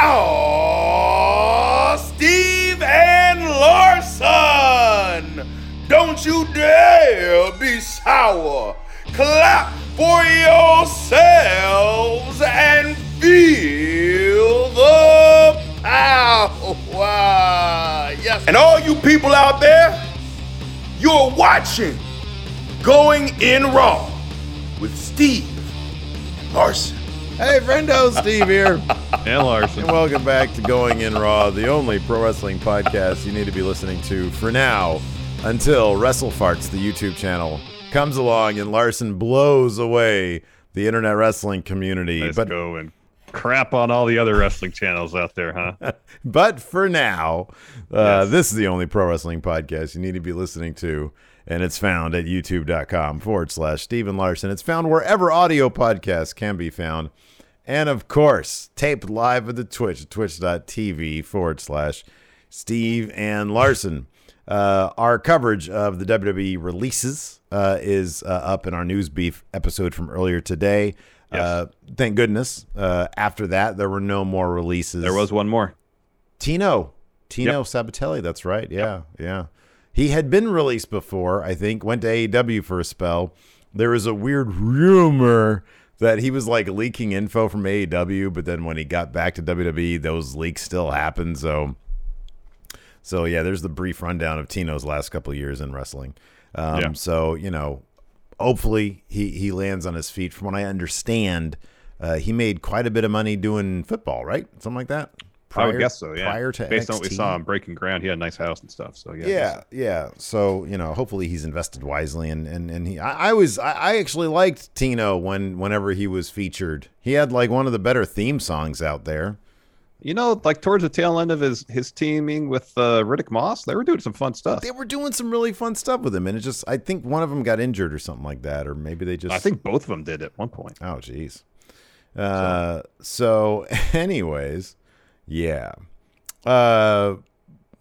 Oh, Steve and Larson! Don't you dare be sour. Clap for yourselves and feel the power. Yes. And all you people out there, you're watching Going in Raw with Steve and Larson. Hey, friendo, Steve here. and Larson. And welcome back to Going In Raw, the only pro wrestling podcast you need to be listening to for now until Wrestle Farts, the YouTube channel, comes along and Larson blows away the internet wrestling community. Let's but go and crap on all the other wrestling channels out there, huh? but for now, uh, Yes. this is the only pro wrestling podcast you need to be listening to. And it's found at youtube.com forward slash Steve and Larson. It's found wherever audio podcasts can be found. And of course, taped live at the Twitch, twitch.tv forward slash Steve and Larson. Uh, our coverage of the WWE releases uh, is uh, up in our News Beef episode from earlier today. Uh, thank goodness. Uh, after that, there were no more releases. There was one more. Tino. Tino Yep. Sabbatelli. That's right. Yeah. Yeah. He had been released before, I think, went to AEW for a spell. There was a weird rumor that he was like leaking info from AEW, but then when he got back to WWE, those leaks still happened. So, so yeah, there's the brief rundown of Tino's last couple of years in wrestling. Um, Yeah. So, you know, hopefully he, he lands on his feet. From what I understand, uh, he made quite a bit of money doing football, right? Something like that. I would guess so, yeah. Prior to Based on what we saw on Breaking Ground, he had a nice house and stuff. So, yeah. Yeah, yeah. So you know, hopefully he's invested wisely, and and and he. I, I was I, I actually liked Tino when whenever he was featured. He had like one of the better theme songs out there. You know, like towards the tail end of his, his teaming with uh, Riddick Moss, they were doing some fun stuff. They were doing some really fun stuff with him, and it just I think one of them got injured or something like that, or maybe they just I think both of them did at one point. Oh, jeez. Uh, so, anyways, yeah. Uh,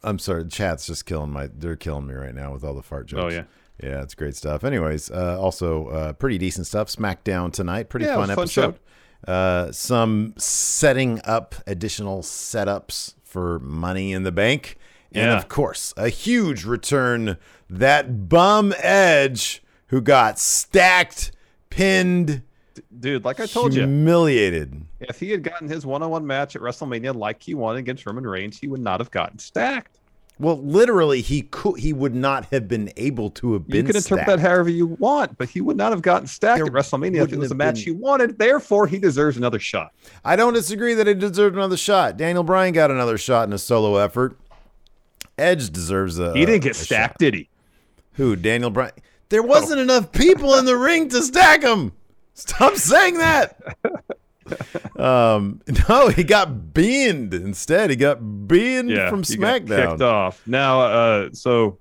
I'm sorry. The chat's just killing my. They're killing me right now with all the fart jokes. Oh, yeah. yeah. It's great stuff. Anyways, uh, also uh, pretty decent stuff. SmackDown tonight. Pretty Yeah, fun fun episode. Uh, some setting up additional setups for Money in the Bank, and Yeah. of course, a huge return. That bum Edge who got stacked, pinned dude, like I told you, humiliated. if he had gotten his one-on-one match at WrestleMania like he won against Roman Reigns, he would not have gotten stacked. Well, literally, he could. He would not have been able to have been. You can interpret stacked. that however you want, but he would not have gotten stacked There at WrestleMania if it was a match been- he wanted. Therefore, he deserves another shot. I don't disagree that he deserved another shot. Daniel Bryan got another shot in a solo effort. Edge deserves a. He didn't get stacked, shot. did he? Who? Daniel Bryan. There wasn't oh. enough people in the ring to stack him. Stop saying that. um, no, he got beamed instead. He got beamed from he got kicked off. Now, uh, so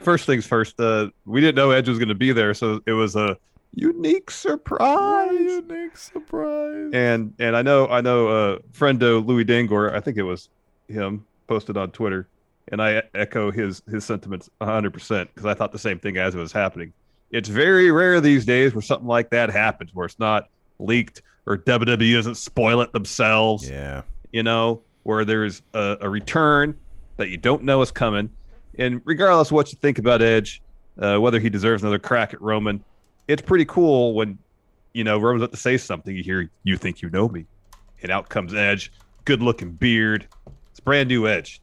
first things first, uh, we didn't know Edge was going to be there, so it was a unique surprise. Unique surprise. And and I know I know uh, friendo Louis Dangor, I think it was him, posted on Twitter, and I echo his his sentiments 100 percent because I thought the same thing as it was happening. It's very rare these days where something like that happens, where it's not leaked or WWE doesn't spoil it themselves Yeah. you know, where there's a, a return that you don't know is coming. And regardless of what you think about Edge, uh, whether he deserves another crack at Roman, it's pretty cool when, you know, Roman's about to say something. You hear, you think you know me. And out comes Edge, good looking beard. It's brand new Edge.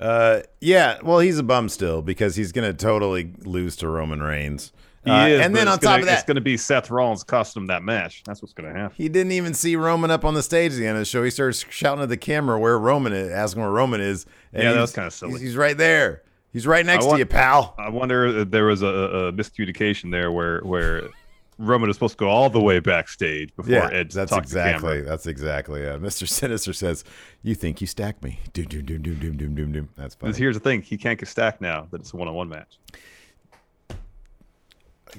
Uh, yeah. Well, he's a bum still because he's gonna totally lose to Roman Reigns. Uh, is, and then on top gonna- of that, it's going to be Seth Rollins costing him that match. That's what's going to happen. He didn't even see Roman up on the stage at the end of the show. He starts shouting at the camera where Roman is, asking where Roman is. And Yeah, that was kinda silly. He's, he's right there. He's right next want- to you, pal. I wonder if there was a, a miscommunication there where where Roman is supposed to go all the way backstage before Yeah, Edge that's talked to the exactly. That's exactly. Uh, Mr. Sinister says, "You think you stacked me? Doom, doom, doom, doom, doom, doom, doom, doom." That's fine. Here's the thing: he can't get stacked now that it's a one-on-one match.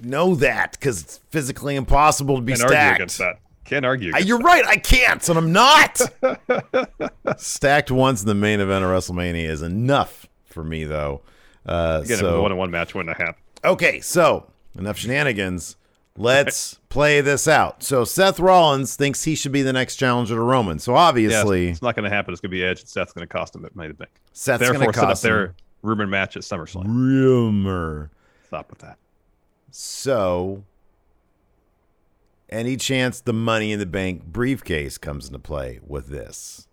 know that because it's physically impossible to be Can't argue stacked. against that. Can't argue. You're right. I can't, and I'm not. Stacked once in the main event of WrestleMania is enough for me, though. Uh, Again, so a one-on-one match wouldn't have happened. Okay, so enough shenanigans. Let's play this out. So Seth Rollins thinks he should be the next challenger to Roman. So Yeah, obviously, it's not going to happen. It's going to be Edge, and Seth's going to cost him at Money in the Bank. Seth's going to cost set up their him rumored match at SummerSlam. rumor. Stop with that. So, any chance the Money in the Bank briefcase comes into play with this?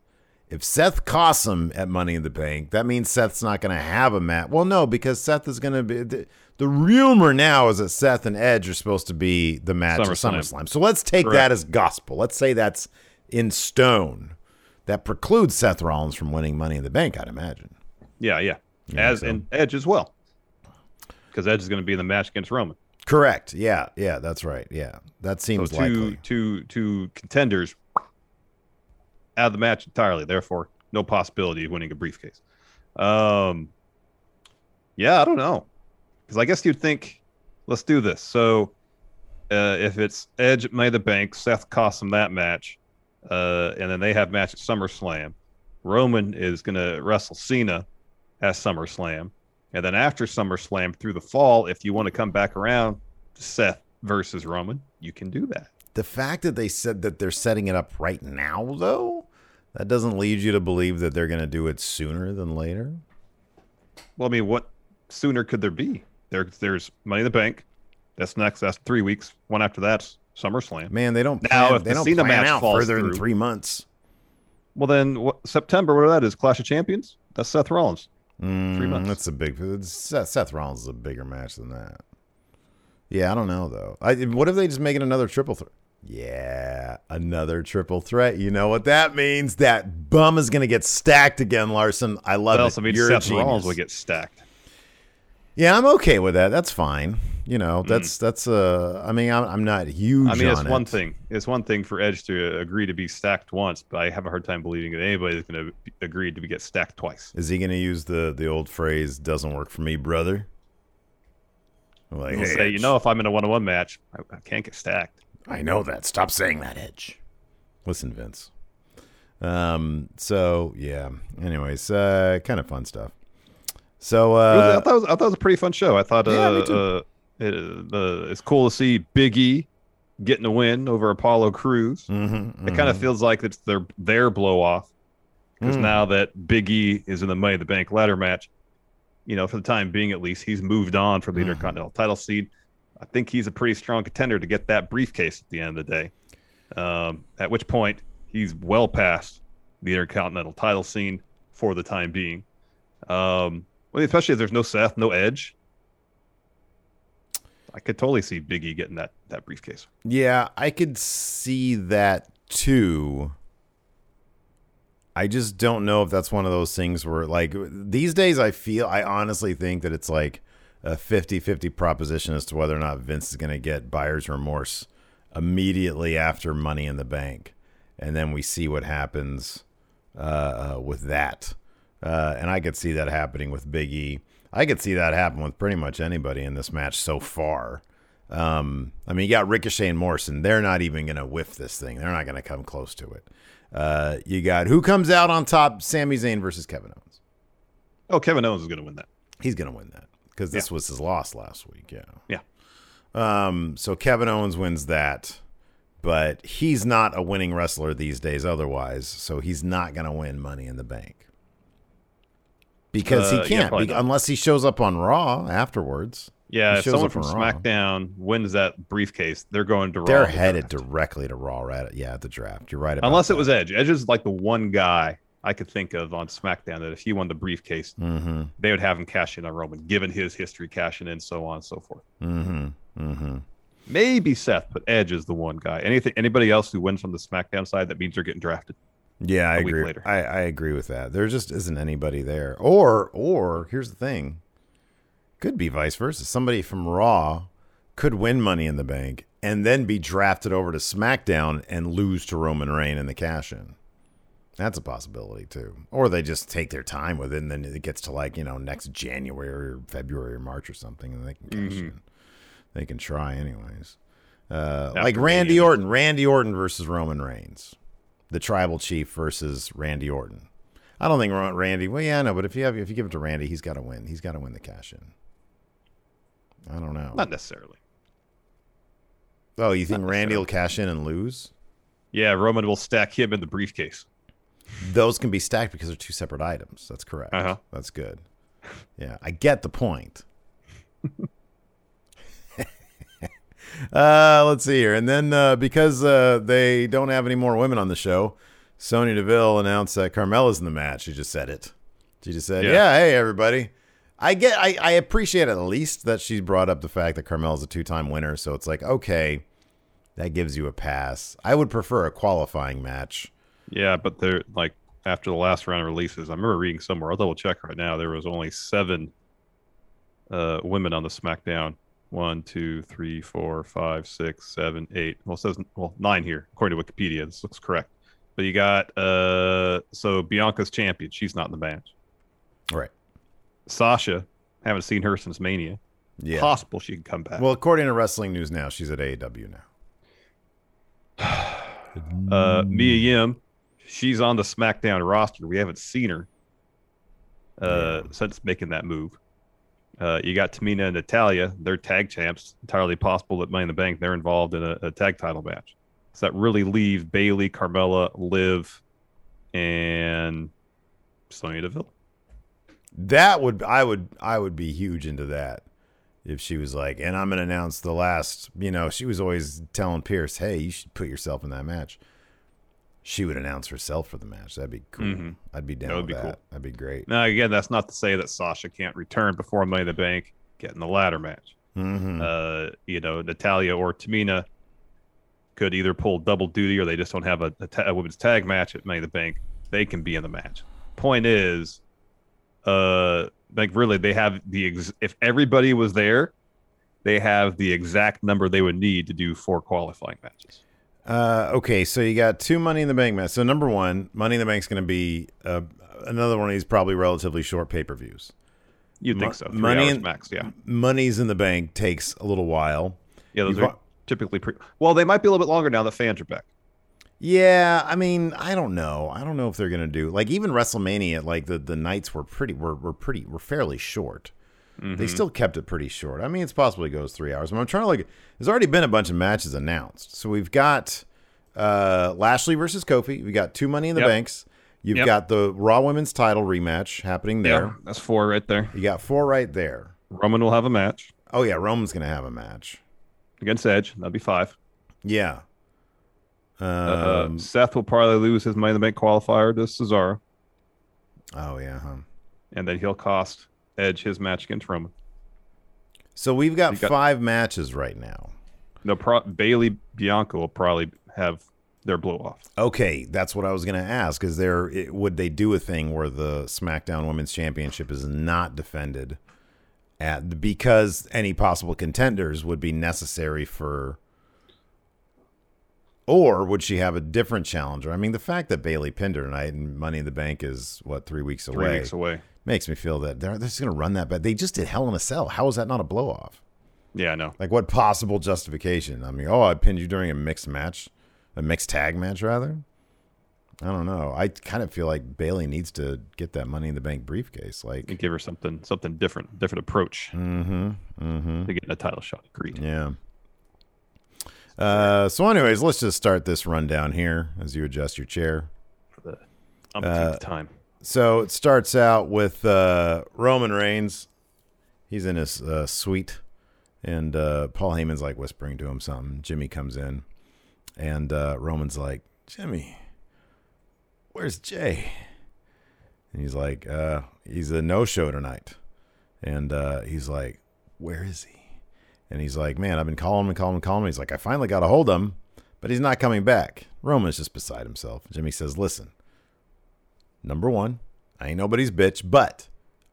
If Seth costs him at Money in the Bank, that means Seth's not going to have a match. Well, no, because Seth is going to be. The, the rumor now is that Seth and Edge are supposed to be the match at SummerSlam. SummerSlam. So let's take that as gospel. Let's say that's in stone. That precludes Seth Rollins from winning Money in the Bank, I'd imagine. Yeah, yeah. Yeah, As so- and Edge as well, because Edge is going to be in the match against Roman. Correct. Yeah, yeah, that's right. Yeah, that So seems two likely. two two contenders out of the match entirely. Therefore, no possibility of winning a briefcase. Um, yeah, I don't know, because I guess you'd think, let's do this. So, uh, if it's Edge at Money the Bank, Seth costs him that match, uh, and then they have match at SummerSlam. Roman is going to wrestle Cena at SummerSlam, and then after SummerSlam through the fall, if you want to come back around Seth versus Roman, you can do that. The fact that they said that they're setting it up right now, though, that doesn't lead you to believe that they're going to do it sooner than later. Well, I mean, what sooner could there be? There, there's Money in the Bank. That's next. That's three weeks. One after that's SummerSlam. Man, they don't Now, plan, if they the don't Cena plan match out falls further than three months. Well, then what, September. What are that is? Clash of Champions. That's Seth Rollins. Mm, months. That's a big. Seth, Seth Rollins is a bigger match than that. Yeah, I don't know though. I, what if they just make it another triple threat? Yeah, another triple threat. You know what that means? That bum is going to get stacked again, Larson. I love That it. also means You're a Seth Rollins will get stacked. Yeah, I'm okay with that. That's fine. You know, that's that's uh I mean, I'm, I'm not huge. Mm. I mean, it's on one it. thing. It's one thing for Edge to agree to be stacked once, but I have a hard time believing that anybody is going to agree to get stacked twice. Is he going to use the the old phrase "doesn't work for me, brother"? Like, He'll hey, say, you know, if I'm in a one-on-one match, I, I can't get stacked. I know that. Stop saying that, Edge. Listen, Vince. Um. So yeah. Anyways, uh, kind of fun stuff. So It was- I, uh, thought it was, I thought it was a pretty fun show. I thought Yeah, uh, uh, it, uh, it's cool to see Big E getting a win over Apollo Crews. mhm, It kind of feels like it's their their blow off because Mm. now that Big E is in the Money in the Bank ladder match, you know, for the time being at least, he's moved on from the Mhm. Intercontinental title seed. I think he's a pretty strong contender to get that briefcase at the end of the day. Um, at which point, he's well past the Intercontinental title scene for the time being. Um, well, especially if there's no Seth, no Edge. I could totally see Big E getting that that briefcase. Yeah, I could see that too. I just don't know if that's one of those things where, like, these days, I feel, I honestly think that it's like a 50 50 proposition as to whether or not Vince is going to get buyer's remorse immediately after Money in the Bank. And then we see what happens uh, uh, with that. Uh, and I could see that happening with Big E. I could see that happen with pretty much anybody in this match so far. Um, I mean, you got Ricochet and Morrison. They're not even going to whiff this thing. They're not going to come close to it. Uh, you got who comes out on top? Sami Zayn versus Kevin Owens. Oh, Kevin Owens is going to win that. He's going to win that because this Yeah. was his loss last week. Yeah. Yeah. Um, so Kevin Owens wins that, but he's not a winning wrestler these days otherwise. So he's not going to win Money in the Bank because Uh, he can't probably be- unless he shows up on Raw afterwards. Yeah, if someone from on Raw. SmackDown wins that briefcase, they're going to Raw. They're headed draft. directly to Raw, right? Yeah, at the draft. You're right. About Unless it was Edge. Edge is like the one guy I could think of on SmackDown that if he won the briefcase, Mm-hmm. they would have him cash in on Roman, given his history, cashing in, so on and so forth. Mm-hmm. Mm-hmm. Maybe Seth, but Edge is the one guy. Anything, anybody else who wins from the SmackDown side, that means they're getting drafted. Yeah, I a week agree. later. I, I agree with that. There just isn't anybody there. Or or here's the thing. Could be vice versa. Somebody from Raw could win money in the bank and then be drafted over to SmackDown and lose to Roman Reigns in the cash in. That's a possibility too. Or they just take their time with it and then it gets to like, you know, next January or February or March or something and they can cash in. They can try anyways. Uh, like Randy. Orton, Randy Orton versus Roman Reigns the tribal chief versus Randy Orton. I don't think Ra- Randy. Well, yeah, I know, but if you have if you give it to Randy, he's got to win. He's got to win the cash in. I don't know. Not necessarily. oh, you think Randy will cash in and lose? Yeah, Roman will stack him in the briefcase. Those can be stacked because they're two separate items. That's correct. Uh-huh. That's good. Yeah, I get the point. uh, let's see here, and then uh, because uh, they don't have any more women on the show, Sonya Deville announced that Carmella's in the match. She just said it. She just said, Yeah. "Yeah, hey everybody." I get. I, I appreciate at least that she brought up the fact that Carmella's a two-time winner. So it's like, okay, that gives you a pass. I would prefer a qualifying match. Yeah, but they're like after the last round of releases. I remember reading somewhere. I'll double check right now. There was only seven uh, women on the SmackDown. One, two, three, four, five, six, seven, eight. Well, it says well nine here according to Wikipedia. This looks correct. But you got uh, so Bianca's champion. She's not in the match. Right. Sasha, haven't seen her since Mania. Yeah. Possible she can come back. Well, according to Wrestling News now, she's at AEW now. Uh, Mia Yim, she's on the SmackDown roster. We haven't seen her uh, since making that move. Uh, you got Tamina and Natalya. They're tag champs. Entirely possible that Money in the Bank they're involved in a, a tag title match. So that really leave Bayley, Carmella, Liv, and Sonya Deville. That would I would I would be huge into that if she was like, and I'm gonna announce the last. You know, she was always telling Pearce, "Hey, you should put yourself in that match." She would announce herself for the match. That'd be cool. Mhm. I'd be down That would with be that. cool. That'd be great. Now, again, that's not to say that Sasha can't return before Money in the Bank, get in the ladder match. hmm uh, you know, Natalya or Tamina could either pull double duty or they just don't have a, a, ta- a women's tag match at Money in the Bank. They can be in the match. Point is, uh, like really, they have the ex- if everybody was there, they have the exact number they would need to do four qualifying matches. Uh, okay, so you got two Money in the Bank matches. So number one, Money in the Bank's going to be uh, another one of these probably relatively short pay per views. You'd Mo- think so. Three money hours in- max. Yeah. Money's in the Bank takes a little while. Yeah. Those You've are typically pretty. Well, they might be a little bit longer now that fans are back. Yeah, I mean, I don't know. I don't know if they're gonna do like even WrestleMania. Like the the nights were pretty were were pretty were fairly short. Mm-hmm. They still kept it pretty short. I mean, it's possible it goes three hours. But I'm trying to like. There's already been a bunch of matches announced. So we've got uh Lashley versus Kofi. We got two Money in the Yep. Banks. You've Yep. got the Raw Women's Title rematch happening there. Yeah, that's four right there. You got four right there. Roman will have a match. Oh yeah, Roman's gonna have a match. against Edge. That'd be five. Yeah. Uh, Um, Seth will probably lose his Money in the Bank qualifier to Cesaro, oh yeah. Huh. and then he'll cost Edge his match against Roman. So we've got, got- five matches right now. No, pro- Bayley Bianca will probably have their blow off. Okay, that's what I was going to ask. Is there it- would they do a thing where the SmackDown Women's Championship is not defended at because any possible contenders would be necessary for or would she have a different challenger? I mean, the fact that Bayley pinned her tonight and Money in the Bank is what three weeks Three away weeks away. Makes me feel that they're, they're just going to run that back. They just did Hell in a Cell. How is that not a blow off? Yeah, I know. Like, what possible justification? I mean, oh, I pinned you during a mixed match, a mixed tag match, rather. I don't know. I kind of feel like Bayley needs to get that Money in the Bank briefcase. Like, give her something, something different, different approach mm-hmm, mm-hmm, to getting a title shot. Agreed. yeah. Uh, so, anyways, let's just start this rundown here as you adjust your chair. For the umpteenth Uh, time. So it starts out with uh, Roman Reigns. He's in his uh, suite, and uh, Paul Heyman's like whispering to him something. Jimmy comes in, and uh, Roman's like, "Jimmy, where's Jey?" And he's like, uh, "He's a no-show tonight." And uh, he's like, "Where is he?" And he's like, "Man, I've been calling him and calling him and calling him." He's like, "I finally got a hold of him, but he's not coming back." Roman's just beside himself. Jimmy says, "Listen." Number one, I ain't nobody's bitch, but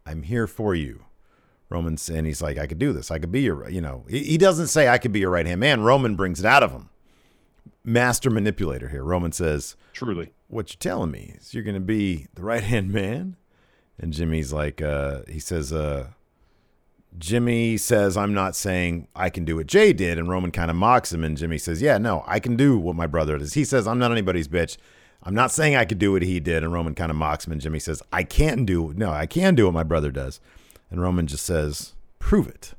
I'm here for you. Roman and he's like, I could do this. I could be your, you know, he, he doesn't say I could be your right hand man. Roman brings it out of him. Master manipulator here. Roman says, Truly. What you're telling me is you're going to be the right hand man? And Jimmy's like, uh, he says, uh, Jimmy says, I'm not saying I can do what Jey did. And Roman kind of mocks him. And Jimmy says, Yeah, no, I can do what my brother does. He says, I'm not anybody's bitch. I'm not saying I could do what he did. And Roman kind of mocks him. And Jimmy says, I can't do, no, I can do what my brother does. And Roman just says, Prove it.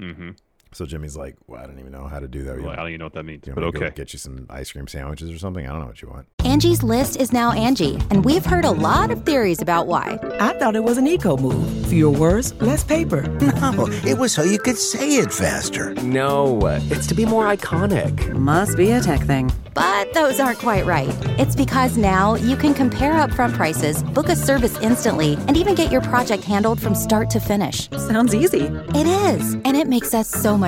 Mm-hmm. So Jimmy's like, Well, I don't even know how to do that. You Well, I don't even know what that means, you but want me to go okay. get you some ice cream sandwiches or something? I don't know what you want. Angie's list is now Angi, and we've heard a lot of theories about why. I thought it was an eco move. Fewer words, less paper. No, it was so you could say it faster. No, uh, it's to be more iconic. Must be a tech thing. But those aren't quite right. It's because now you can compare upfront prices, book a service instantly, and even get your project handled from start to finish. Sounds easy. It is, and it makes us so much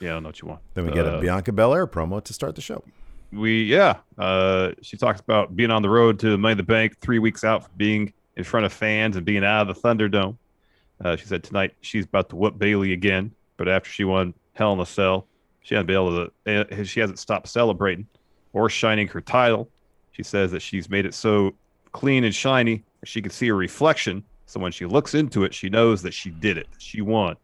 Yeah, I don't know what you want. Then we get a Uh, Bianca Belair promo to start the show. we yeah uh she talks about being on the road to money in the bank three weeks out from being in front of fans and being out of the thunderdome uh, she said tonight she's about to whoop bayley again but after she won hell in a cell she hasn't been able to uh, she hasn't stopped celebrating or shining her title she says that she's made it so clean and shiny she can see her reflection so when she looks into it she knows that she did it she won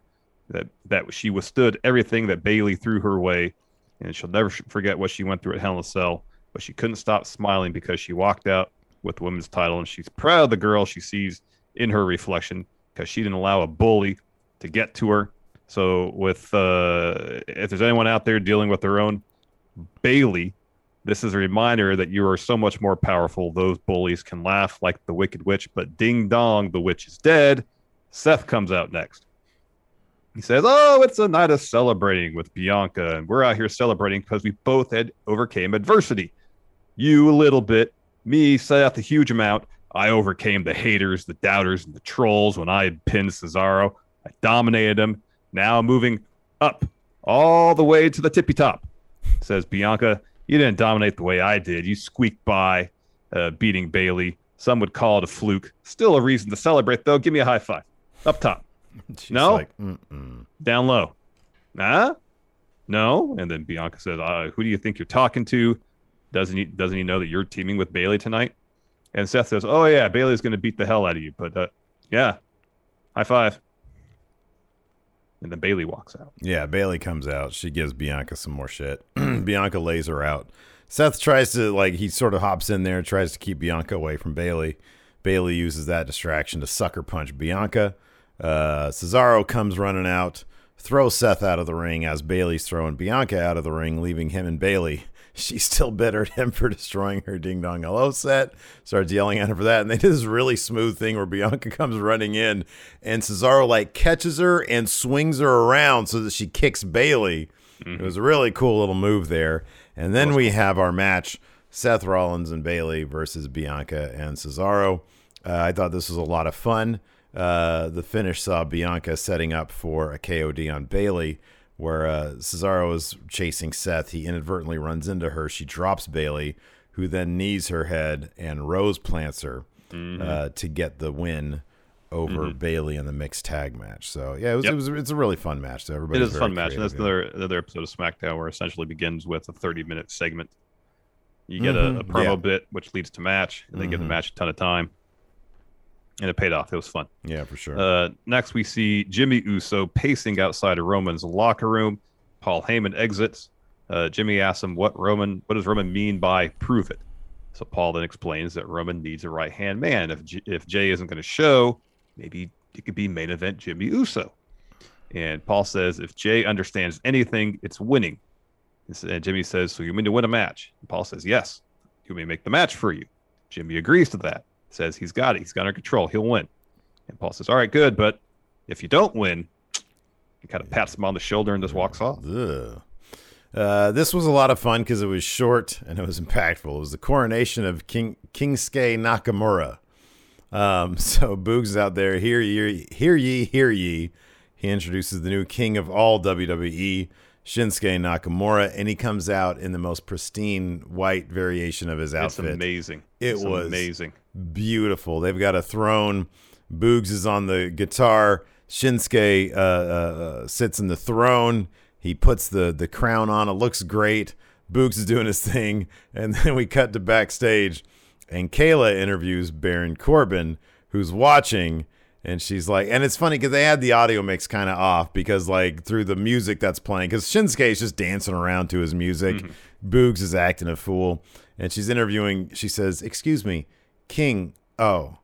that that she withstood everything that Bayley threw her way, and she'll never forget what she went through at Hell in a Cell. But she couldn't stop smiling because she walked out with the women's title, and she's proud of the girl she sees in her reflection because she didn't allow a bully to get to her. So, with uh, if there's anyone out there dealing with their own Bayley, this is a reminder that you are so much more powerful. Those bullies can laugh like the Wicked Witch, but ding dong, the witch is dead. Seth comes out next. He says, "Oh, it's a night of celebrating with Bianca, and we're out here celebrating because we both had overcame adversity. You a little bit, me Seth the huge amount. I overcame the haters, the doubters, and the trolls when I pinned Cesaro. I dominated him. Now moving up all the way to the tippy top." Says Bianca, "You didn't dominate the way I did. You squeaked by, uh, beating Bayley. Some would call it a fluke. Still a reason to celebrate, though. Give me a high five. Up top. She's No? like, Down low. Nah? No? And then Bianca says, uh, who do you think you're talking to? Doesn't he doesn't he know that you're teaming with Bayley tonight? And Seth says, Oh yeah, Bayley's gonna beat the hell out of you. But uh, yeah. High five. And then Bayley walks out. Yeah, Bayley comes out. She gives Bianca some more shit. Bianca lays her out. Seth tries to like he sort of hops in there, tries to keep Bianca away from Bayley. Bayley uses that distraction to sucker punch Bianca. Uh, Cesaro comes running out, throws Seth out of the ring as Bayley's throwing Bianca out of the ring, leaving him and Bayley. She's still bitter at him for destroying her Ding Dong Hello set. Starts yelling at her for that. And they did this really smooth thing where Bianca comes running in and Cesaro like catches her and swings her around so that she kicks Bayley. It was a really cool little move there. And then we have our match Seth Rollins and Bayley versus Bianca and Cesaro. Uh, I thought this was a lot of fun. Uh, the finish saw Bianca setting up for a KOD on Bayley, where uh, Cesaro is chasing Seth. He inadvertently runs into her. She drops Bayley, who then knees her head and Rose plants her Mm-hmm. uh, to get the win over Bayley in the mixed tag match. So yeah, it was, Yep. it was it's a really fun match. So everybody It is a fun match. And that's another another episode of SmackDown where it essentially begins with a 30 minute segment. You get a, a Mhm. promo Yeah. bit, which leads to match, and they give the Mhm. match a ton of time. And it paid off. It was fun. yeah for sure. Uh, next, we see Jimmy Uso pacing outside of Roman's locker room. Paul Heyman exits. Uh, Jimmy asks him what Roman, what does Roman mean by prove it? So Paul then explains that Roman needs a right hand man. If J- if Jey isn't going to show, maybe it could be main event Jimmy Uso. And Paul says if Jey understands anything, it's winning. And Jimmy says, "So you mean to win a match?" And Paul says, "Yes." You may make the match for you. Jimmy agrees to that. Says he's got it. He's got under control. He'll win. And Paul says, All right, good, but if you don't win, he kind of pats him on the shoulder and just walks off. Ugh. Uh, this was a lot of fun because it was short and it was impactful. It was the coronation of King Kingsuke Nakamura. Um, so Boogs is out there. Hear ye, hear ye, hear ye. He introduces the new king of all WWE, Shinsuke Nakamura, and he comes out in the most pristine white variation of his It's outfit. amazing. It It's was amazing. Beautiful. They've got a throne. Boogs is on the guitar. Shinsuke uh, uh, uh, sits in the throne. He puts the the crown on. It looks great. Boogs is doing his thing, and then we cut to backstage, and Kayla interviews Baron Corbin, who's watching, and she's like, and it's funny because they had the audio mix kind of off because like through the music that's playing, because Shinsuke is just dancing around to his music. Boogs is acting a fool, and she's interviewing. She says, "Excuse me, King. Oh,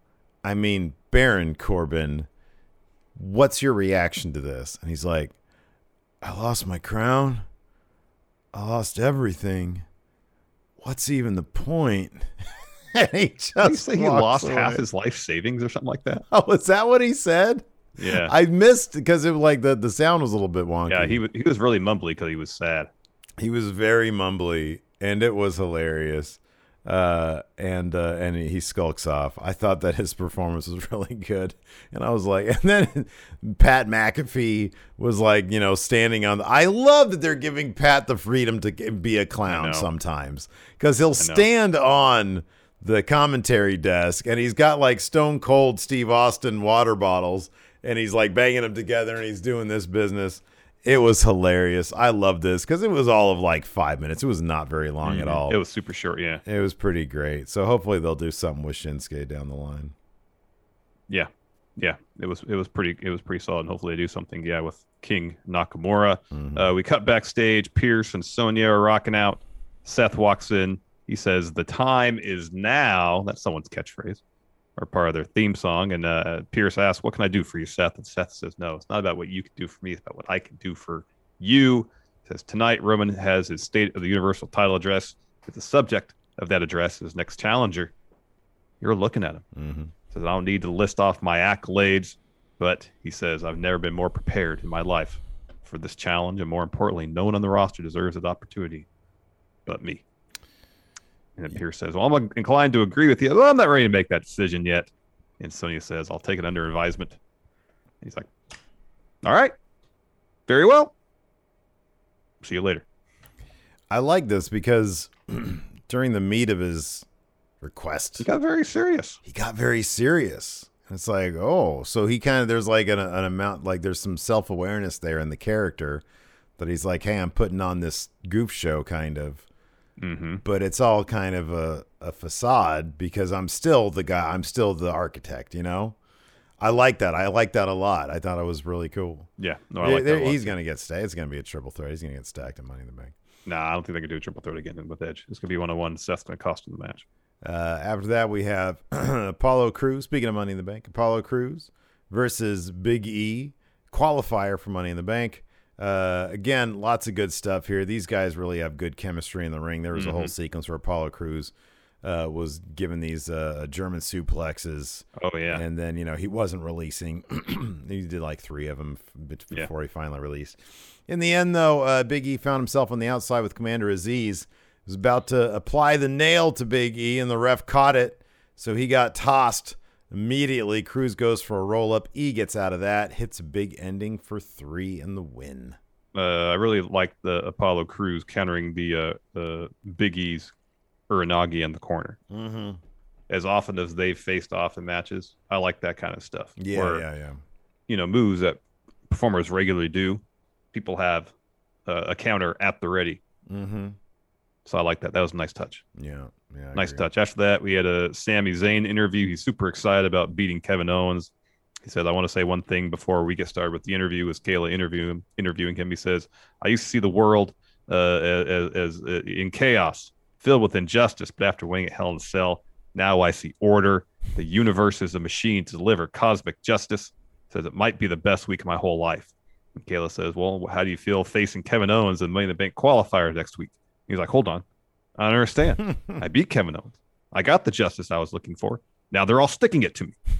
I mean Baron Corbin. What's your reaction to this?" And he's like, "I lost my crown. I lost everything. What's even the point?" and he just he say he walks lost half his life savings or something like that? Oh, is that what he said? Yeah. I missed because it was like the the sound was a little bit wonky. yeah, he, he was really mumbly because he was sad. he was very mumbly and it was hilarious uh and uh and he skulks off. I thought that his performance was really good. And i was like and then pat mcafee was like you know standing on the, i love that they're giving pat the freedom to be a clown sometimes. Because he'll stand on the commentary desk and he's got like stone cold steve austin water bottles and he's like banging them together and he's doing this business it was hilarious. I loved this because it was all of like five minutes. It was not very long at all. Mm-hmm. It was super short. Yeah. It was pretty great. So hopefully they'll do something with Shinsuke down the line. Yeah. yeah, it was it was pretty it was pretty solid. And hopefully they do something. Yeah, with King Nakamura. Mm-hmm. Uh, we cut backstage. Pearce and Sonya are rocking out. Seth walks in. He says, "The time is now." That's someone's catchphrase or part of their theme song. And uh, Pearce asks, "What can I do for you, Seth?" And Seth says, "No, it's not about what you can do for me. It's about what I can do for you." He says tonight Roman has his State of the Universal title address. With the subject of that address is next challenger. You're looking at him. Mm-hmm. Says I don't need to list off my accolades, but he says I've never been more prepared in my life for this challenge, and more importantly, no one on the roster deserves that opportunity, but me. And then Pearce says, "Well, I'm inclined to agree with you. Well, I'm not ready to make that decision yet." And Sonya says, "I'll take it under advisement." He's like, "All right, very well. See you later." I like this because during the meat of his request, He got very serious. he got very serious. It's like, oh, so he kind of there's like an, an amount like there's some self awareness there in the character that he's like, hey, I'm putting on this goof show kind of, Mm-hmm. but it's all kind of a, a facade because I'm still the guy, I'm still the architect, you know. I like that. I like that a lot. I thought it was really cool. Yeah, no, I like that. he's gonna get stacked. It's gonna be a triple threat. He's gonna get stacked in Money in the Bank. Nah, I don't think they can do a triple threat again with Edge. It's gonna be one on one. Seth's gonna cost him the match. Uh, after that, we have Apollo Crews. Speaking of Money in the Bank, Apollo Crews versus Big E, qualifier for Money in the Bank. Uh, again, lots of good stuff here. These guys really have good chemistry in the ring. There was a whole sequence where Apollo Crews uh, was given these uh, German suplexes. Oh yeah, And then, you know, he wasn't releasing. he did like three of them Yeah. before he finally released. In the end, though, uh, Big E found himself on the outside with Commander Azeez. He was about to apply the nail to Big E, and the ref caught it. So he got tossed immediately. Crews goes for a roll up. E gets out of that, hits a big ending for three and the win. uh, I really like the Apollo Crews countering the uh, the Big E's Uranage in the corner. Mm-hmm. As often as they've faced off in matches, I like that kind of stuff. Yeah, Where, yeah, yeah. You know, moves that performers regularly do. People have uh, a counter at the ready. Mm-hmm. So I like that. That was a nice touch. Yeah, yeah. I nice agree. touch. After that, we had a Sami Zayn interview. He's super excited about beating Kevin Owens. He said, "I want to say one thing before we get started with the interview." Was Kayla interviewing interviewing him? He says, "I used to see the world uh, as, as uh, in chaos, filled with injustice, but after winning at Hell in a Cell, now I see order. The universe is a machine to deliver cosmic justice." Says it might be the best week of my whole life. And Kayla says, "Well, how do you feel facing Kevin Owens in Money in the Bank qualifier next week?" He's like, "Hold on, I don't understand. I beat Kevin Owens. I got the justice I was looking for. Now they're all sticking it to me.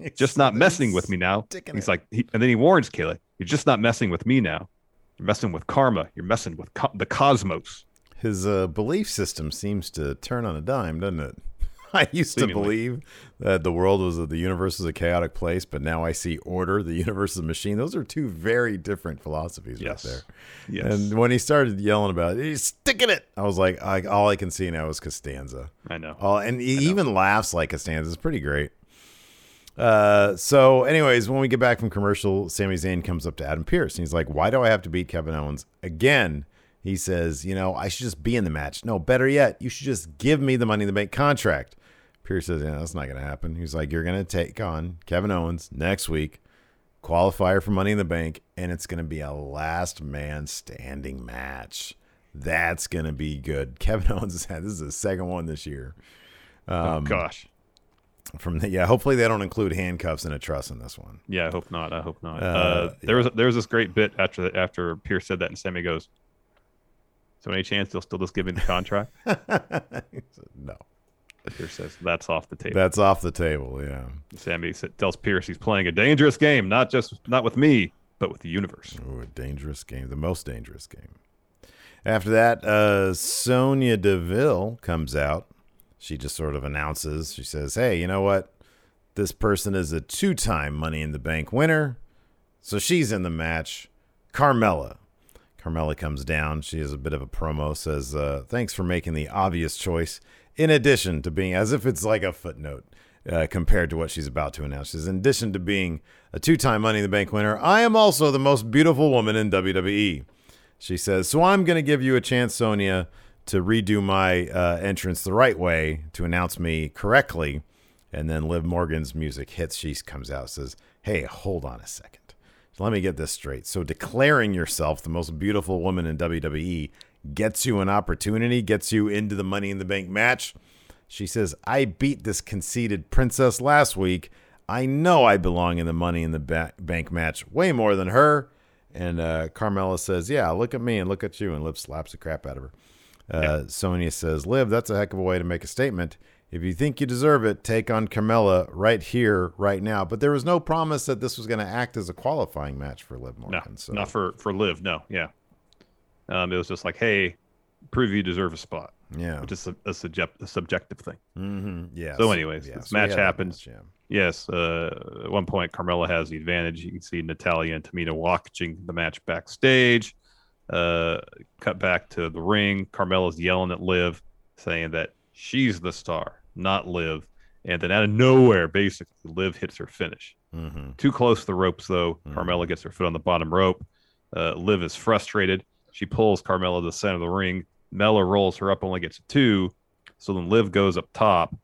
It's Just not messing with me now. He's it. like, he, and then he warns Kayla, "You're just not messing with me now. You're messing with karma. You're messing with co- the cosmos." His uh, belief system seems to turn on a dime, doesn't it? I used to believe that the world was the universe is a chaotic place, but now I see order. The universe is a machine. Those are two very different philosophies Yes. right there. Yes, And when he started yelling about it, he's sticking it. I was like, I, all I can see now is Costanza. I know. Oh, and he even laughs like Costanza. It's pretty great. Uh, so, anyways, when we get back from commercial, Sami Zayn comes up to Adam Pearce and he's like, "Why do I have to beat Kevin Owens again?" He says, "You know, I should just be in the match. No, better yet, you should just give me the Money in the Bank contract." Pearce says, "Yeah, that's not going to happen." He's like, "You're going to take on Kevin Owens next week, qualifier for Money in the Bank, and it's going to be a last man standing match. That's going to be good." Kevin Owens has had this is the second one this year oh gosh. from the, yeah hopefully they don't include handcuffs and a truss in this one Yeah, I hope not. I hope not. Uh, Uh, there was there was this great bit after the, after Pearce said that, and Sami goes, "So any chance they'll still just give me the contract?" No Pearce says, "That's off the table." that's off the table yeah. Sami tells Pearce he's playing a dangerous game, not just not with me, but with the universe. Ooh, a dangerous game the most dangerous game. After that uh sonya deville comes out. She just sort of announces she says hey you know what? This person is a two-time money in the bank winner. So she's in the match. Carmella. Carmella comes down. She has a bit of a promo, says, uh, Thanks for making the obvious choice, in addition to being, as if it's like a footnote uh, compared to what she's about to announce. Says, In addition to being a two time Money in the Bank winner, I am also the most beautiful woman in WWE. She says, So I'm going to give you a chance, Sonya, to redo my uh, entrance the right way to announce me correctly. And then Liv Morgan's music hits. She comes out, says, Hey, hold on a second. Let me get this straight. So declaring yourself the most beautiful woman in WWE gets you an opportunity, gets you into the Money in the Bank match. She says, I beat this conceited princess last week. I know I belong in the Money in the ba- Bank match way more than her. And uh, Carmella says, Yeah, look at me and look at you. And Liv slaps the crap out of her. Uh, Sonya says, Liv, that's a heck of a way to make a statement. If you think you deserve it, take on Carmella right here, right now. But there was no promise that this was going to act as a qualifying match for Liv No, Morgan. so not for for live. No, yeah. Um, it was just like, hey, prove you deserve a spot, yeah, which is a, a, subject, a subjective thing. hmm yeah. So anyways, yeah, this match happens. match, yeah. Yes, uh, at one point, Carmella has the advantage. You can see Natalya and Tamina watching the match backstage. Uh, cut back to the ring. Carmella's yelling at Liv, saying that she's the star, not Liv. And then out of nowhere, basically, Liv hits her finish. Mm-hmm. Too close to the ropes, though. Carmella gets her foot on the bottom rope. Uh, Liv is frustrated. She pulls Carmella to the center of the ring. Mella rolls her up, only gets a two. So then Liv goes up top.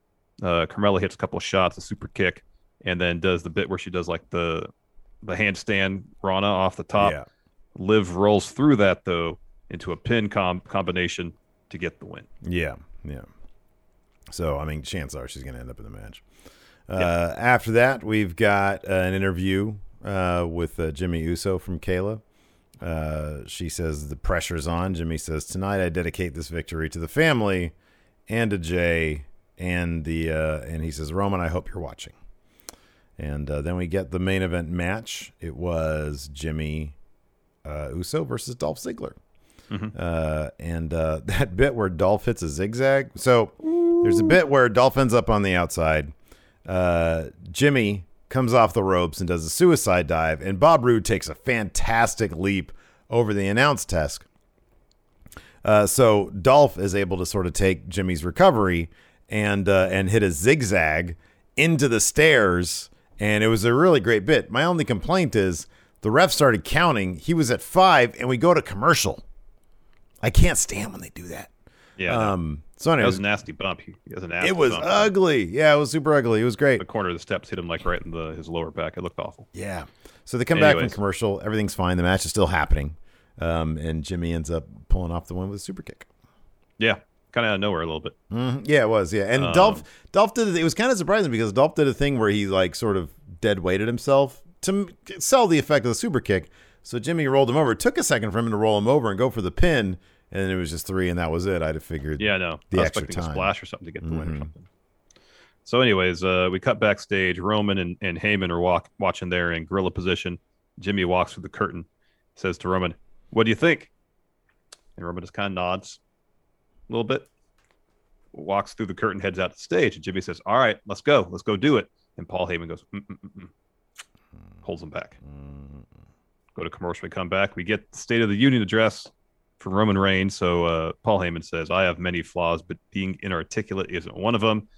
Uh, Carmella hits a couple of shots, a super kick, and then does the bit where she does like the the handstand Rana off the top. Yeah. Liv rolls through that though into a pin com- combination to get the win. Yeah, yeah. So I mean, chances are she's going to end up in the match. Uh, After that, we've got uh, an interview uh, with uh, Jimmy Uso from Kayla. Uh, she says the pressure's on. Jimmy says tonight I dedicate this victory to the family and to Jey and the uh, and he says Roman I hope you're watching. And uh, then we get the main event match. It was Jimmy uh, Uso versus Dolph Ziggler. Uh, and uh, that bit where Dolph hits a zigzag. So there's a bit where Dolph ends up on the outside. Uh, Jimmy comes off the ropes and does a suicide dive, and Bob Roode takes a fantastic leap over the announce desk. Uh, so Dolph is able to sort of take Jimmy's recovery and uh, and hit a zigzag into the stairs, and it was a really great bit. My only complaint is the ref started counting. He was at five, and we go to commercial. I can't stand when they do that. Yeah. Um. So that was a nasty bump. He has a nasty it was bump. ugly. Yeah, it was super ugly. It was great. The corner of the steps hit him like right in the his lower back. It looked awful. Yeah. So they come back from commercial. Everything's fine. The match is still happening. Um, and Jimmy ends up pulling off the win with a super kick. Yeah, kind of out of nowhere a little bit. Mhm. Yeah, it was. Yeah, and Um, Dolph Dolph did. It It was kind of surprising because Dolph did a thing where he like sort of dead weighted himself to sell the effect of the super kick. So Jimmy rolled him over. It took a second for him to roll him over and go for the pin, and then it was just three, and that was it. I'd have figured. Yeah, no, the I was extra expecting time. a splash or something to get the win or Mhm. something. So, anyways, uh, we cut backstage. Roman and, and Heyman are walk, watching there in gorilla position. Jimmy walks through the curtain, says to Roman, "What do you think?" And Roman just kind of nods a little bit, walks through the curtain, heads out to the stage, and Jimmy says, "All right, let's go, let's go do it." And Paul Heyman goes, Mm-mm-mm-mm. holds him back. Mm-hmm. Go to commercial. We come back. We get the State of the Union address from Roman Reigns. So uh, Paul Heyman says, I have many flaws, but being inarticulate isn't one of them.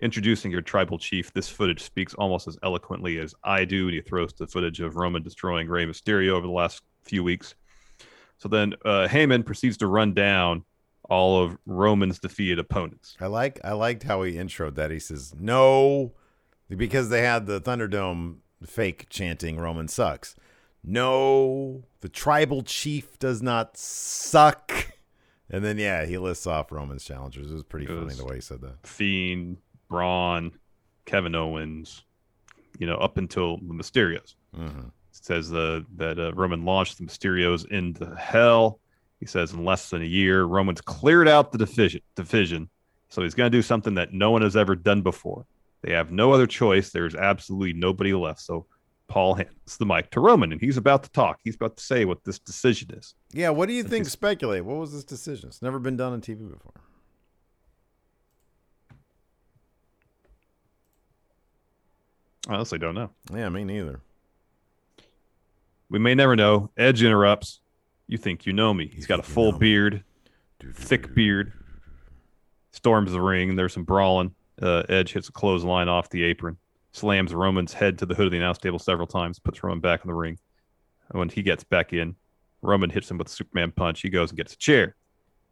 Introducing your tribal chief, this footage speaks almost as eloquently as I do. And he throws the footage of Roman destroying Rey Mysterio over the last few weeks. So then uh, Heyman proceeds to run down all of Roman's defeated opponents. I like. I liked how he introed that. He says no, because they had the Thunderdome fake chanting "Roman sucks." No, the tribal chief does not suck. And then yeah, he lists off Roman's challengers. It was pretty It funny was- the way he said that. Fiend, Braun, Kevin Owens, you know, up until the Mysterios. Mhm. Says uh, that uh, Roman launched the Mysterios into hell. He says in less than a year, Roman's cleared out the division. Division, so he's going to do something that no one has ever done before. They have no other choice. There's absolutely nobody left. So Paul hands the mic to Roman, and he's about to talk. He's about to say what this decision is. Yeah, what do you think? Speculate. What was this decision? It's never been done on TV before. I honestly don't know. Yeah, me neither. We may never know. Edge interrupts. You think you know me. He's got a full beard, thick beard. Storms the ring. There's some brawling. Uh, Edge hits a clothesline off the apron, slams Roman's head to the hood of the announce table several times, puts Roman back in the ring. And when he gets back in, Roman hits him with a Superman punch. He goes and gets a chair.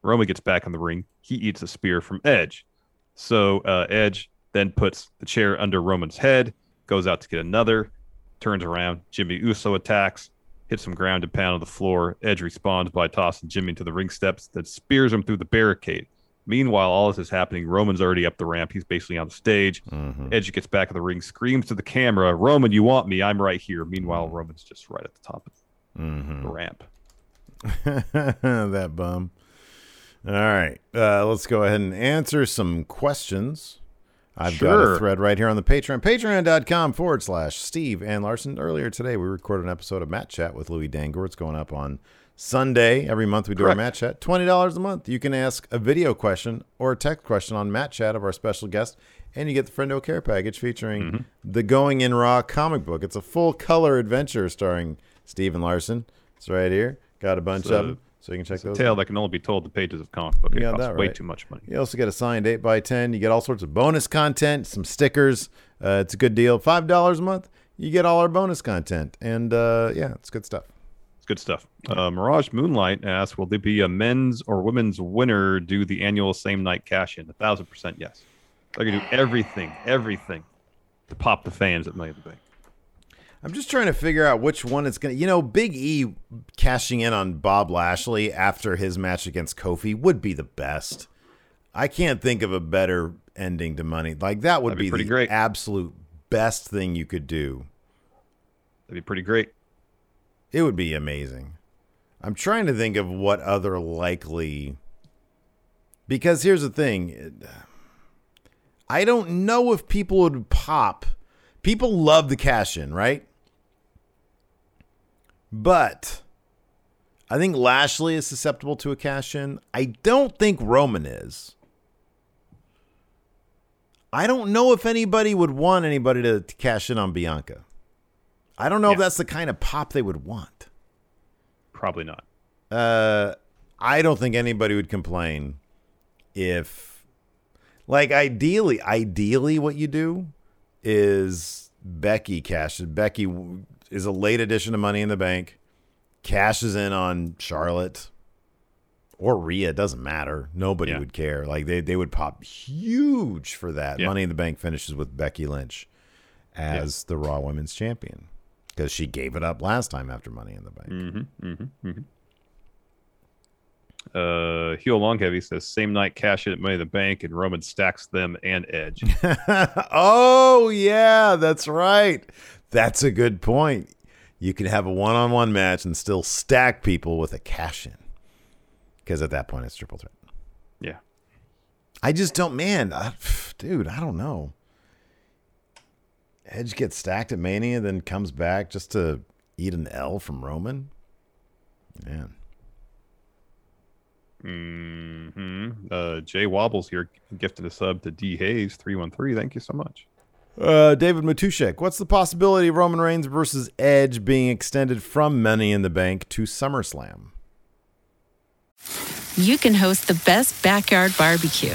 Roman gets back in the ring. He eats a spear from Edge. So uh, Edge then puts the chair under Roman's head, goes out to get another, turns around. Jimmy Uso attacks, hits some ground and pound on the floor. Edge responds by tossing Jimmy to the ring steps, then spears him through the barricade. Meanwhile, all this is happening. Roman's already up the ramp. He's basically on the stage. Mm-hmm. Edge gets back in the ring, screams to the camera, Roman, you want me? I'm right here. Meanwhile, Roman's just right at the top of Mm-hmm. the ramp. that bum. All right. Uh, let's go ahead and answer some questions. I've got a thread right here on the Patreon. Patreon.com forward slash Steve and Larson. Earlier today, we recorded an episode of Matt Chat with Louis Dangour. It's going up on Sunday. Every month we do our Correct. Matt Chat. $20 a month. You can ask a video question or a text question on Matt Chat of our special guest, and you get the Friendo Care package featuring Mm-hmm. the Going in Raw comic book. It's a full color adventure starring Steve and Larson. It's right here. Got a bunch a- of them, so you can check It's a those. tale out. that can only be told the pages of comic book. It got costs that way too much money. You also get a signed 8 by 10 You get all sorts of bonus content, some stickers. Uh, it's a good deal. $5 a month, you get all our bonus content. And uh, yeah, it's good stuff. Good stuff. Uh, Mirage Moonlight asks, will there be a men's or women's winner do the annual same night cash in? A thousand percent yes. They're gonna do everything, everything to pop the fans at Money in the Bank. I'm just trying to figure out which one it's going to. You know, Big E cashing in on Bob Lashley after his match against Kofi would be the best. I can't think of a better ending to money. Like, that would That'd be be, the great. absolute best thing you could do. That'd be pretty great. It would be amazing. I'm trying to think of what other likely. Because here's the thing I don't know if people would pop. People love the cash in, right? But I think Lashley is susceptible to a cash in. I don't think Roman is. I don't know if anybody would want anybody to, to cash in on Bianca. I don't know if that's the kind of pop they would want. Probably not. Uh, I don't think anybody would complain if, like, ideally, ideally, what you do is Becky cashes. Becky is a late addition to Money in the Bank, cashes in on Charlotte or Rhea. Doesn't matter. Nobody Yeah. would care. Like they they would pop huge for that. Yeah. Money in the Bank finishes with Becky Lynch as the Raw Women's Champion because she gave it up last time after Money in the Bank. Mm-hmm. Mm-hmm. mm-hmm. Uh, Heel Long Heavy says same night cash in at Money in the Bank and Roman stacks them and Edge. oh yeah, that's right. That's a good point. You can have a one-on-one match and still stack people with a cash in, because at that point it's triple threat. yeah. I just don't, man, I, dude. I don't know. Edge gets stacked at Mania, then comes back just to eat an L from Roman. Man, hmm Uh, Jay Wobbles here gifted a sub to D Hayes three one three. Thank you so much. Uh, David Matushek, what's the possibility of Roman Reigns versus Edge being extended from Money in the Bank to SummerSlam? you can host the best backyard barbecue.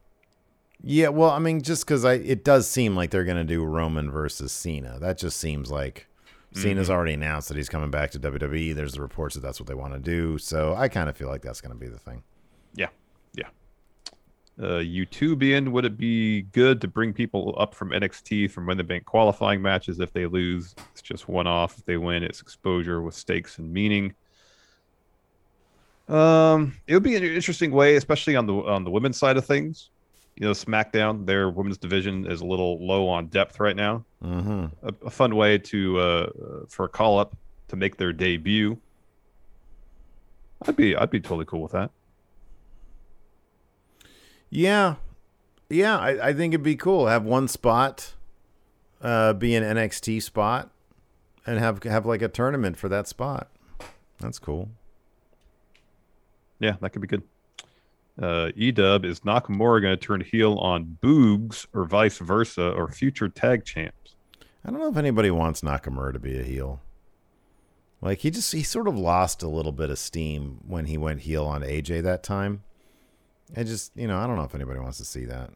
Yeah, well, I mean, just because I, it does seem like they're going to do Roman versus Cena. That just seems like Cena's already announced that he's coming back to WWE. There's the reports that that's what they want to do. So I kind of feel like that's going to be the thing. Yeah. Yeah. Uh, YouTubian, would it be good to bring people up from NXT from when the bank qualifying matches? If they lose, it's just one off. If they win, it's exposure with stakes and meaning. Um, it would be an interesting way, especially on the on the women's side of things. You know, SmackDown, their women's division is a little low on depth right now. Mm-hmm. A, a fun way to uh, for a call up to make their debut. I'd be I'd be totally cool with that. Yeah, yeah, I, I think it'd be cool. Have one spot, uh, be an NXT spot, and have have like a tournament for that spot. That's cool. Yeah, that could be good. Uh, Edub is Nakamura going to turn heel on Boogs or vice versa or future tag champs? I don't know if anybody wants Nakamura to be a heel. Like he just he sort of lost a little bit of steam when he went heel on AJ that time. I just you know I don't know if anybody wants to see that.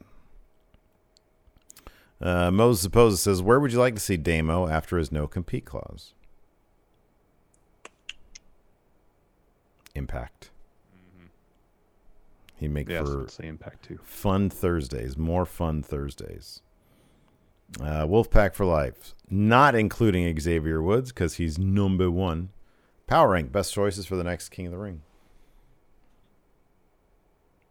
Uh, Moses Suppose says, "Where would you like to see Damo after his no compete clause?" Impact. He'd make Yes, for say Impact too. fun Thursdays, more fun Thursdays. Uh, Wolfpack for life, not including Xavier Woods because he's number one. Power rank best choices for the next King of the Ring.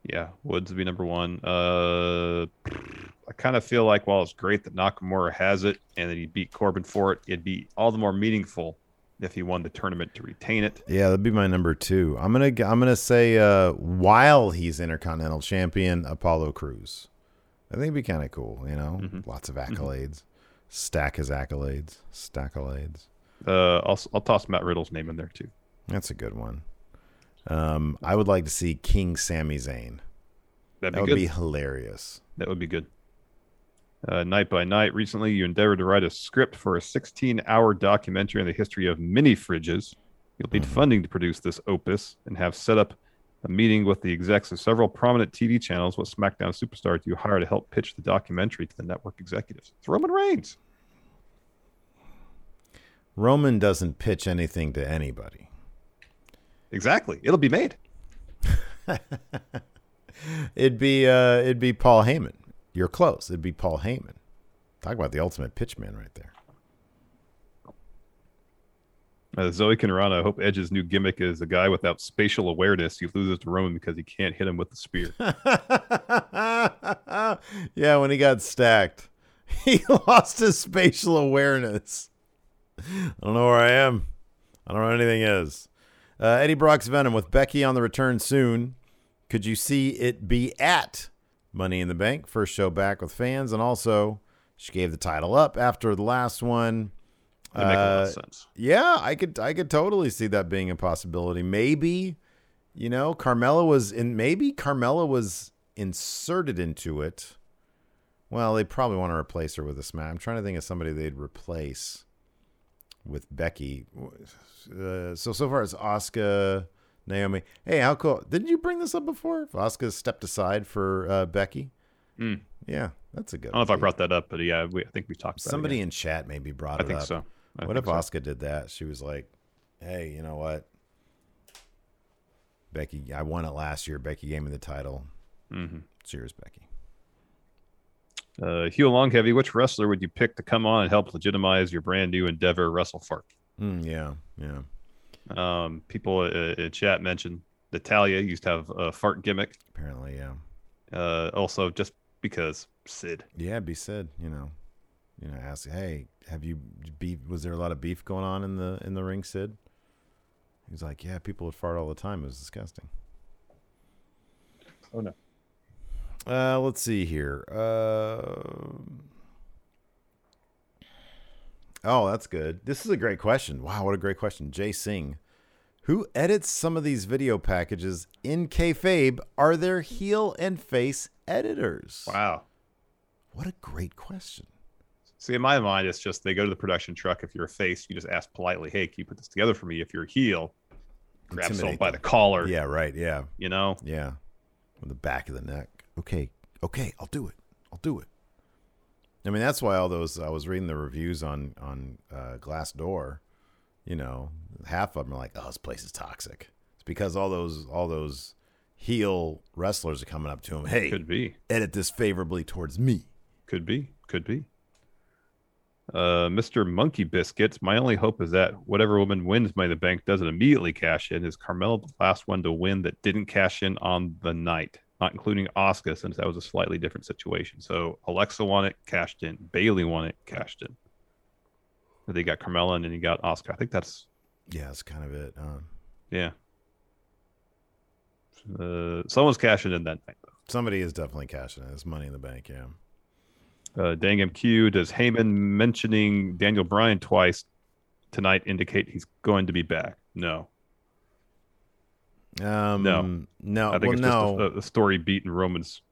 Yeah, Woods would be number one. Uh, I kind of feel like while it's great that Nakamura has it and that he beat Corbin for it, it'd be all the more meaningful if he won the tournament to retain it. Yeah, that'd be my number two. I'm gonna I'm gonna say uh, while he's Intercontinental Champion, Apollo Crews. I think it'd be kind of cool. You know, lots of accolades. Stack his accolades. Stack accolades. Uh, I'll I'll toss Matt Riddle's name in there too. That's a good one. Um, I would like to see King Sami Zayn. That'd that would good. be hilarious. That would be good. Uh, night by night. Recently, you endeavored to write a script for a 16-hour documentary on the history of mini fridges. You'll need funding to produce this opus and have set up a meeting with the execs of several prominent TV channels. What SmackDown superstar do you hire to help pitch the documentary to the network executives? It's Roman Reigns. Roman doesn't pitch anything to anybody. Exactly. It'll be made. It'd be uh, it'd be Paul Heyman. You're close. It'd be Paul Heyman. Talk about the ultimate pitchman right there. Uh, Zoe Kinrana, I hope Edge's new gimmick is a guy without spatial awareness. He loses to Roman because he can't hit him with the spear. yeah, when he got stacked, he lost his spatial awareness. I don't know where I am. I don't know where anything is. Uh, Eddie Brock's Venom with Becky on the return soon. Could you see it be at Money in the Bank? First show back with fans, and also she gave the title up after the last one. That'd make a lot of Uh, sense. Yeah, I could I could totally see that being a possibility. Maybe, you know, Carmella was in maybe Carmella was inserted into it. Well, they probably want to replace her with a smack. I'm trying to think of somebody they'd replace with Becky. Uh, so so far it's Asuka, Naomi. Hey, how cool! Didn't you bring this up before? Asuka stepped aside for uh, Becky. Mm. Yeah, that's a good. I don't know if I brought that up, but yeah, we, I think we talked about Somebody in chat maybe brought up. I it think up. so. I what think if so. Asuka did that? She was like, "Hey, you know what, Becky? I won it last year. Becky gave me the title. Mm-hmm. Cheers, Becky." Uh, Hugh Long Heavy, which wrestler would you pick to come on and help legitimize your brand new endeavor, Wrestle Fart? Mm, yeah, yeah. Um, people uh, in chat mentioned Natalya used to have a fart gimmick. Apparently, yeah. Uh, also, just because Sid. Yeah, be said. You know, you know, ask, "Hey, have you beef? Was there a lot of beef going on in the in the ring, Sid?" He's like, "Yeah, people would fart all the time. It was disgusting." Oh no. Uh, let's see here. Uh, oh, that's good. This is a great question. Wow, what a great question. Jay Singh. Who edits some of these video packages in kayfabe? Are there heel and face editors? Wow. What a great question. See, in my mind, it's just they go to the production truck. If you're a face, you just ask politely, "Hey, can you put this together for me?" If you're a heel, grab someone by the collar. Yeah, right. Yeah, You know. yeah. On the back of the neck. Okay, okay, I'll do it. I'll do it. I mean, that's why all those. I was reading the reviews on on uh, Glassdoor. You know, half of them are like, "Oh, this place is toxic." It's because all those all those heel wrestlers are coming up to him. Hey, Could be. edit this favorably towards me. Could be. Could be. Uh, Mr. Monkey Biscuits. My only hope is that whatever woman wins Money the Bank doesn't immediately cash in. Is Carmella the last one to win that didn't cash in on the night, not including Asuka, since that was a slightly different situation. So Alexa won it, cashed in. Bayley won it, cashed in. They got Carmella and then you got Asuka. I think that's Yeah, that's kind of it. Um, yeah. Uh, someone's cashing in that night. somebody is definitely cashing in. It's money in the bank. Yeah. Uh, Dang MQ, does Heyman mentioning Daniel Bryan twice tonight indicate he's going to be back? No. Um, No. no, I think well, it's no. just a, a story beat in Roman's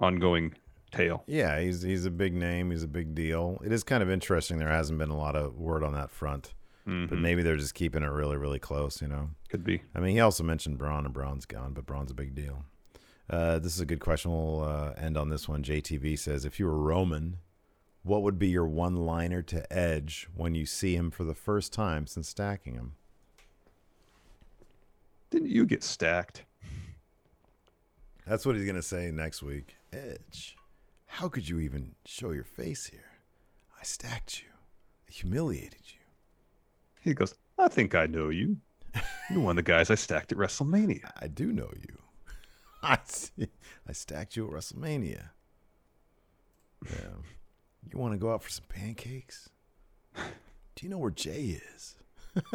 ongoing tale. Yeah, he's he's a big name. He's a big deal. It is kind of interesting. There hasn't been a lot of word on that front, but Mhm. maybe they're just keeping it really, really close. You know, Could be. I mean, he also mentioned Braun, and Braun's gone, but Braun's a big deal. Uh, this is a good question. We'll uh, end on this one. JTV says, if you were Roman, what would be your one-liner to Edge when you see him for the first time since stacking him? Didn't you get stacked? That's what he's gonna say next week. Edge, how could you even show your face here? I stacked you, I humiliated you. He goes, I think I know you. You're one of the guys I stacked at WrestleMania. I do know you. I see. I stacked you at WrestleMania. Yeah. You want to go out for some pancakes? Do you know where Jey is?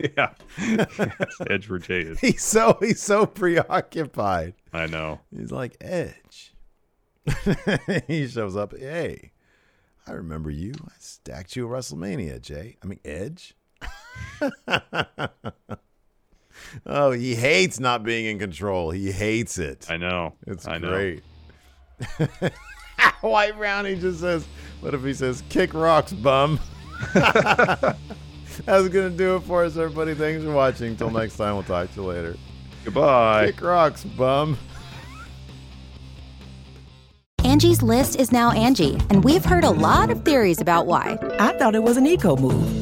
yeah. Yes, Edge for Jey is. He's so he's so preoccupied. I know. He's like Edge. he shows up. Hey, I remember you. I stacked you at WrestleMania, Jey. I mean Edge. oh, he hates not being in control. He hates it. I know. It's I know. great. White Brownie just says, what if he says, kick rocks, bum? That's going to do it for us, everybody. Thanks for watching. Until next time, we'll talk to you later. Goodbye. Kick rocks, bum. Angie's list is now Angie, and we've heard a lot of theories about why. I thought it was an eco move.